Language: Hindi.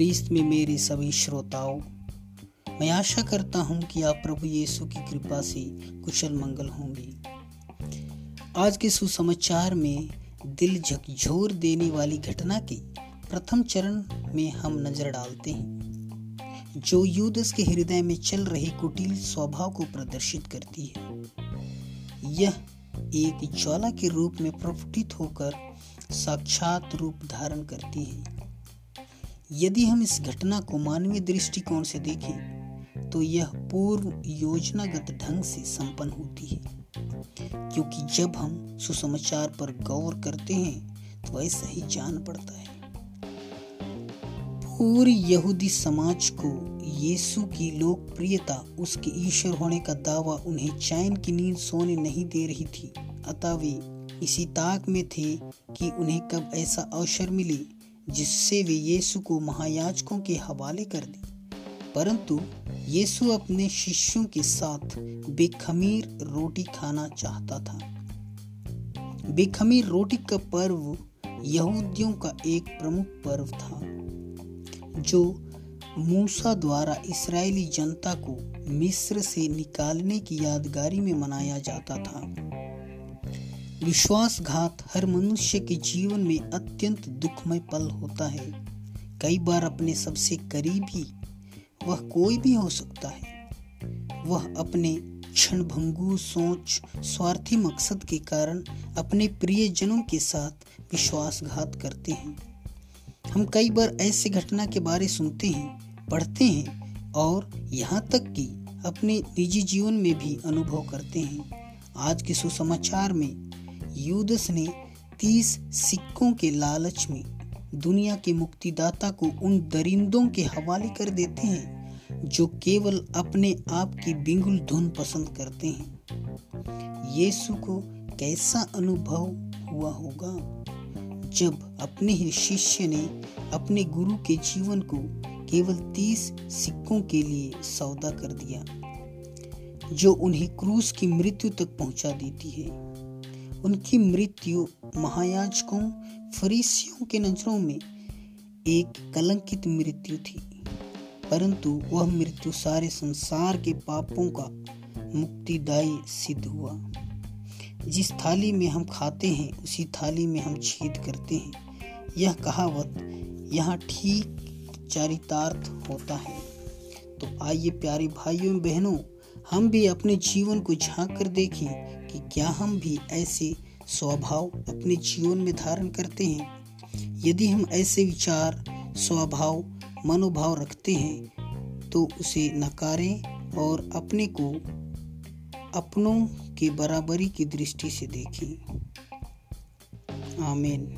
प्रीस्त में मेरे सभी श्रोताओं, मैं आशा करता हूँ कि आप प्रभु यीशु की कृपा से कुशल मंगल होंगे। आज के सुसमाचार में दिल झकझोर देने वाली घटना के प्रथम चरण में हम नज़र डालते हैं, जो युदस के हृदय में चल रहे कुटिल स्वभाव को प्रदर्शित करती है। यह एक ज्वाला के रूप में प्रफुटित होकर साक्षात रूप धारण करती है। यदि हम इस घटना को मानवीय दृष्टिकोण से देखें तो यह पूर्व योजनागत ढंग से संपन्न होती है। क्योंकि जब हम सुसमाचार पर गौर करते हैं तो ऐसा ही जान पड़ता है। पूरी यहूदी समाज को यीशु की लोकप्रियता, उसके ईश्वर होने का दावा उन्हें चैन की नींद सोने नहीं दे रही थी। अतः वे इसी ताक में थे कि उन्हें कब ऐसा अवसर मिले जिससे वे यीशु को महायाजकों के हवाले कर दी। परंतु यीशु अपने शिष्यों के साथ बेखमीर रोटी खाना चाहता था। बेखमीर रोटी का पर्व यहूदियों का एक प्रमुख पर्व था, जो मूसा द्वारा इसराइली जनता को मिस्र से निकालने की यादगारी में मनाया जाता था। विश्वासघात हर मनुष्य के जीवन में अत्यंत दुखमय पल होता है। कई बार अपने सबसे करीबी वह कोई भी हो सकता है। वह अपने क्षणभंगु सोच, स्वार्थी मकसद के कारण अपने प्रियजनों के साथ विश्वासघात करते हैं। हम कई बार ऐसे घटना के बारे सुनते हैं, पढ़ते हैं और यहाँ तक कि अपने निजी जीवन में भी अनुभव करते हैं। आज के सुसमाचार में यूदस ने तीस सिक्कों के लालच में दुनिया के मुक्तिदाता को उन दरिंदों के हवाले कर देते हैं, जो केवल अपने आप की बिंगुल धुन पसंद करते हैं। यीशु को कैसा अनुभव हुआ होगा? जब अपने ही शिष्य ने अपने गुरु के जीवन को केवल तीस सिक्कों के लिए सौदा कर दिया, जो उन्हें क्रूस की मृत्यु तक पहुँचा देती है। उनकी मृत्यु महायाजकों, फरीसियों के नज़रों में एक कलंकित मृत्यु थी। परंतु वह मृत्यु सारे संसार के पापों का मुक्तिदायी सिद्ध हुआ। जिस थाली में हम खाते हैं, उसी थाली में हम छेद करते हैं। यह कहावत यहाँ ठीक चारितार्थ होता है। तो आइए प्यारे भाइयों, बहनों, हम भी अपने जीवन को झाँक कर देखें कि क्या हम भी ऐसे स्वभाव अपने जीवन में धारण करते हैं? यदि हम ऐसे विचार, स्वभाव, मनोभाव रखते हैं तो उसे नकारें और अपने को अपनों के बराबरी की दृष्टि से देखें। आमीन।